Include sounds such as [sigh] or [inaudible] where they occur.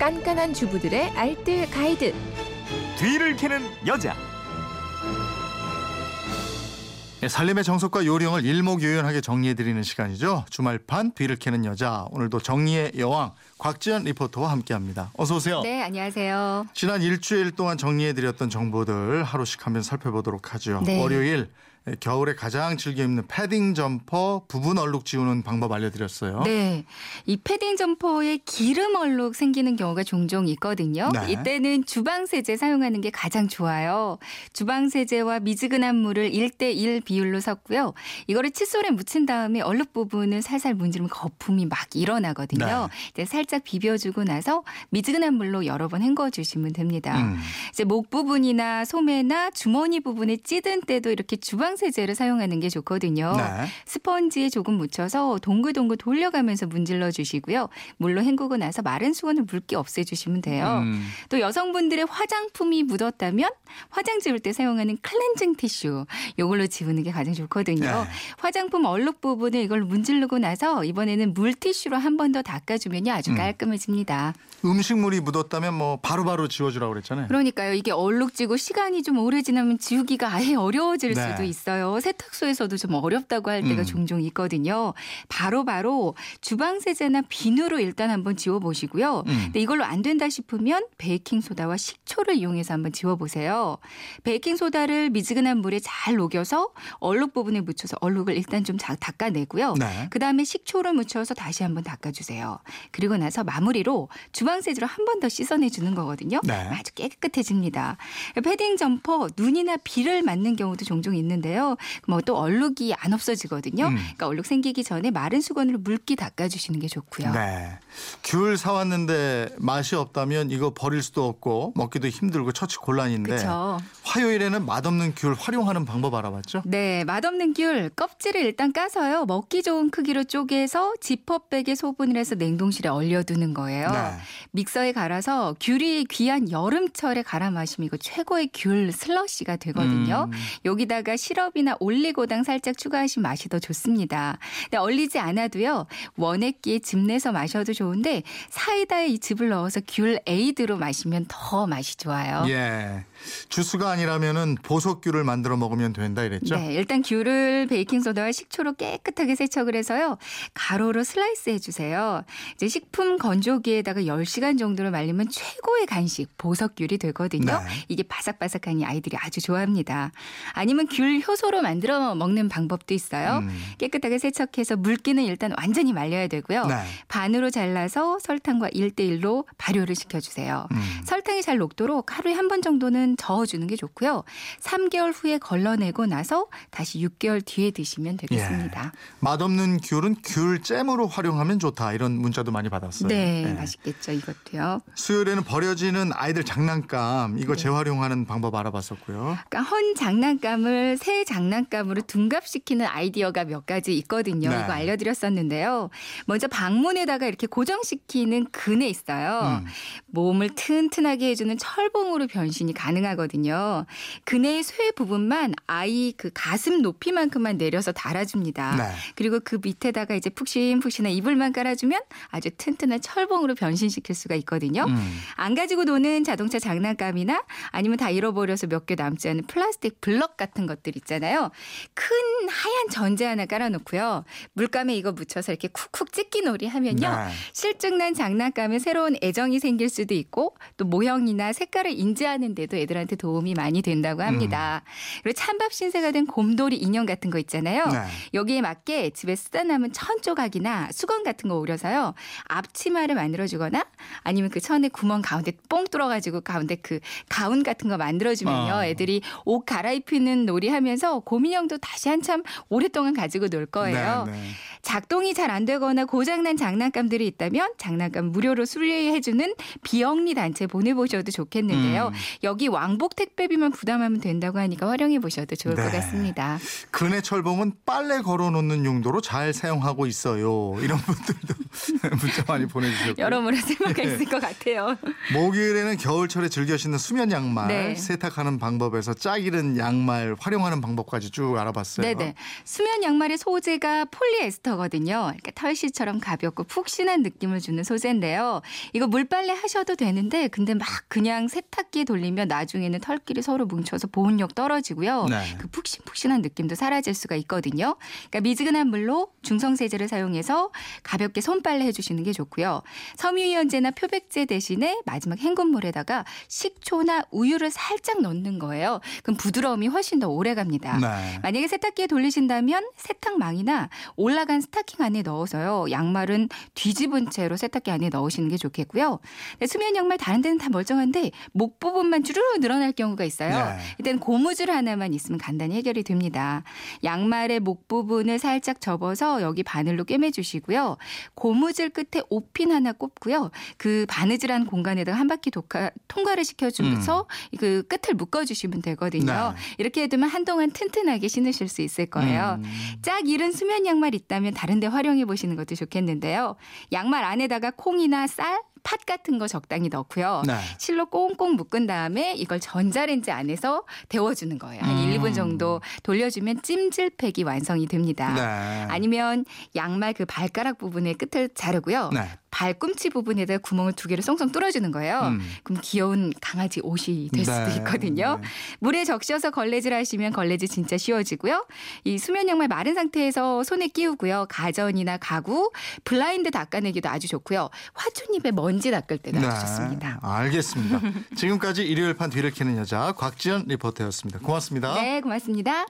깐깐한 주부들의 알뜰 가이드. 뒤를 캐는 여자. 예, 살림의 정석과 요령을 일목요연하게 정리해드리는 시간이죠. 주말판 뒤를 캐는 여자. 오늘도 정리의 여왕 곽지연 리포터와 함께합니다. 어서 오세요. 네, 안녕하세요. 지난 일주일 동안 정리해드렸던 정보들 하루씩 한번 살펴보도록 하죠. 네. 월요일 예, 겨울에 가장 즐겨 입는 패딩 점퍼 부분 얼룩 지우는 방법 알려드렸어요. 네. 이 패딩 점퍼에 기름 얼룩 생기는 경우가 종종 있거든요. 네. 이때는 주방 세제 사용하는 게 가장 좋아요. 주방 세제와 미지근한 물을 1대1 비율로 섞고요. 이거를 칫솔에 묻힌 다음에 얼룩 부분을 살살 문지르면 거품이 막 일어나거든요. 네. 이제 살짝 비벼주고 나서 미지근한 물로 여러 번 헹궈 주시면 됩니다. 음. 이제 목 부분이나 소매나 주머니 부분에 찌든 때도 이렇게 주방 세제를 사용하는 게 좋거든요. 네. 스펀지에 조금 묻혀서 동글동글 돌려가면서 문질러 주시고요. 물로 헹구고 나서 마른 수건을 묽게 없애주시면 돼요. 음. 또 여성분들의 화장품이 묻었다면 화장 지울 때 사용하는 클렌징 티슈 이걸로 지우는 게 가장 좋거든요. 네. 화장품 얼룩 부분을 이걸 문지르고 나서 이번에는 물티슈로 한 번 더 닦아주면요 아주 음. 깔끔해집니다. 음식물이 묻었다면 뭐 바로바로 지워주라고 그랬잖아요. 그러니까요. 이게 얼룩지고 시간이 좀 오래 지나면 지우기가 아예 어려워질 네. 수도 있어요. 세탁소에서도 좀 어렵다고 할 때가 음. 종종 있거든요. 바로 바로 주방 세제나 비누로 일단 한번 지워 보시고요. 음. 근데 이걸로 안 된다 싶으면 베이킹 소다와 식초를 이용해서 한번 지워 보세요. 베이킹 소다를 미지근한 물에 잘 녹여서 얼룩 부분에 묻혀서 얼룩을 일단 좀 자- 닦아내고요. 네. 그다음에 식초를 묻혀서 다시 한번 닦아 주세요. 그리고 나서 마무리로 주방 세제로 한 번 더 씻어내 주는 거거든요. 네. 아주 깨끗해집니다. 패딩 점퍼 눈이나 비를 맞는 경우도 종종 있는데 요. 뭐 또 얼룩이 안 없어지거든요. 음. 그러니까 얼룩 생기기 전에 마른 수건으로 물기 닦아주시는 게 좋고요. 네. 귤 사왔는데 맛이 없다면 이거 버릴 수도 없고 먹기도 힘들고 처치 곤란인데 그렇죠. 화요일에는 맛없는 귤 활용하는 방법 알아봤죠? 네, 맛없는 귤 껍질을 일단 까서요. 먹기 좋은 크기로 쪼개서 지퍼백에 소분을 해서 냉동실에 얼려두는 거예요. 네. 믹서에 갈아서 귤이 귀한 여름철에 갈아 마시면 이거 최고의 귤 슬러시가 되거든요. 음. 여기다가 시럽 이나 올리고당 살짝 추가하시면 맛이 더 좋습니다. 근데 얼리지 않아도요. 원액기에 즙 내서 마셔도 좋은데 사이다에 이 즙을 넣어서 귤 에이드로 마시면 더 맛이 좋아요. 예. 주스가 아니라면은 보석귤을 만들어 먹으면 된다 이랬죠? 네, 일단 귤을 베이킹 소다와 식초로 깨끗하게 세척을 해서요. 가로로 슬라이스 해 주세요. 이제 식품 건조기에다가 10시간 정도를 말리면 최고의 간식 보석귤이 되거든요. 네. 이게 바삭바삭하니 아이들이 아주 좋아합니다. 아니면 귤 효소로 만들어 먹는 방법도 있어요. 음. 깨끗하게 세척해서 물기는 일단 완전히 말려야 되고요. 네. 반으로 잘라서 설탕과 1대1로 발효를 시켜 주세요. 음. 설탕이 잘 녹도록 하루에 한 번 정도는 저어주는 게 좋고요. 3개월 후에 걸러내고 나서 다시 6개월 뒤에 드시면 되겠습니다. 맛없는 귤은 귤잼으로 활용하면 좋다 이런 문자도 많이 받았어요. 네, 예. 맛있겠죠, 이것도요. 수요일에는 버려지는 아이들 장난감 네. 이거 재활용하는 방법 알아봤었고요. 그러니까 헌 장난감을 새 장난감으로 둔갑시키는 아이디어가 몇 가지 있거든요. 네. 이거 알려드렸었는데요. 먼저 방문에다가 이렇게 고정시키는 근에 있어요. 음. 몸을 튼튼하게 해주는 철봉으로 변신이 가능하거든요. 근의 쇠 부분만 아이 그 가슴 높이만큼만 내려서 달아줍니다. 네. 그리고 그 밑에다가 이제 푹신푹신한 이불만 깔아주면 아주 튼튼한 철봉으로 변신시킬 수가 있거든요. 음. 안 가지고 노는 자동차 장난감이나 아니면 다 잃어버려서 몇 개 남지 않은 플라스틱 블럭 같은 것들 있 잖아요. 큰 하얀 전제 하나 깔아놓고요. 물감에 이거 묻혀서 이렇게 쿡쿡 찢기 놀이 하면요. 네. 실증난 장난감에 새로운 애정이 생길 수도 있고 또 모형이나 색깔을 인지하는 데도 애들한테 도움이 많이 된다고 합니다. 그리고 찬밥 신세가 된 곰돌이 인형 같은 거 있잖아요. 네. 여기에 맞게 집에 쓰다 남은 천 조각이나 수건 같은 거 오려서요. 앞치마를 만들어주거나 아니면 그 천에 구멍 가운데 뽕 뚫어가지고 가운데 그 가운 같은 거 만들어주면요. 어. 애들이 옷 갈아입히는 놀이 하면 서 곰인형도 다시 한참 오랫동안 가지고 놀 거예요. 네, 네. 작동이 잘 안 되거나 고장난 장난감들이 있다면 장난감 무료로 수리해주는 비영리 단체 보내보셔도 좋겠는데요. 음. 여기 왕복 택배비만 부담하면 된다고 하니까 활용해 보셔도 좋을 네. 것 같습니다. 근의 철봉은 빨래 걸어놓는 용도로 잘 사용하고 있어요. 이런 분들도 [laughs] 문자 많이 보내주셨고요. 여러모로 쓸모가 네. 있을 것 같아요. 목요일에는 겨울철에 즐겨 신는 수면 양말, 네. 세탁하는 방법에서 짝 잃은 양말 활용하는 방법까지 쭉 알아봤어요. 네네. 수면 양말의 소재가 폴리에스터 거든요. 하거든요. 그러니까 털씨처럼 가볍고 푹신한 느낌을 주는 소재인데요. 이거 물빨래 하셔도 되는데 근데 막 그냥 세탁기 돌리면 나중에는 털끼리 서로 뭉쳐서 보온력 떨어지고요. 네. 그 푹신푹신한 느낌도 사라질 수가 있거든요. 그러니까 미지근한 물로 중성 세제를 사용해서 가볍게 손빨래 해주시는 게 좋고요. 섬유유연제나 표백제 대신에 마지막 헹군물에다가 식초나 우유를 살짝 넣는 거예요. 그럼 부드러움이 훨씬 더 오래 갑니다. 네. 만약에 세탁기에 돌리신다면 세탁망이나 올라간 스타킹 안에 넣어서요. 양말은 뒤집은 채로 세탁기 안에 넣으시는 게 좋겠고요. 네, 수면 양말 다른 데는 다 멀쩡한데 목 부분만 주르르 늘어날 경우가 있어요. 네. 이때는 고무줄 하나만 있으면 간단히 해결이 됩니다. 양말의 목 부분을 살짝 접어서 여기 바늘로 꿰매주시고요. 고무줄 끝에 옷핀 하나 꼽고요. 그 바느질한 공간에다가 한 바퀴 독하, 통과를 시켜주면서 그 끝을 묶어주시면 되거든요. 음. 네. 이렇게 해두면 한동안 튼튼하게 신으실 수 있을 거예요. 음. 짝 이른 수면 양말 있다면 다른 데 활용해 보시는 것도 좋겠는데요. 양말 안에다가 콩이나 쌀, 팥 같은 거 적당히 넣고요. 네. 실로 꽁꽁 묶은 다음에 이걸 전자레인지 안에서 데워주는 거예요. 한 음. 1, 2분 정도 돌려주면 찜질팩이 완성이 됩니다. 네. 아니면 양말 그 발가락 부분의 끝을 자르고요. 네. 발꿈치 부분에 다 구멍을 두 개를 쏙쏙 뚫어주는 거예요. 음. 그럼 귀여운 강아지 옷이 될 수도 네. 있거든요. 네. 물에 적셔서 걸레질 하시면 걸레질 진짜 쉬워지고요. 이 수면 양말 마른 상태에서 손에 끼우고요. 가전이나 가구, 블라인드 닦아내기도 아주 좋고요. 화초잎에 먼지 닦을 때도 아주 좋습니다. 알겠습니다. [laughs] 지금까지 일요일 판 뒤를 캐는 여자 곽지연 리포터였습니다. 고맙습니다. 네, 고맙습니다.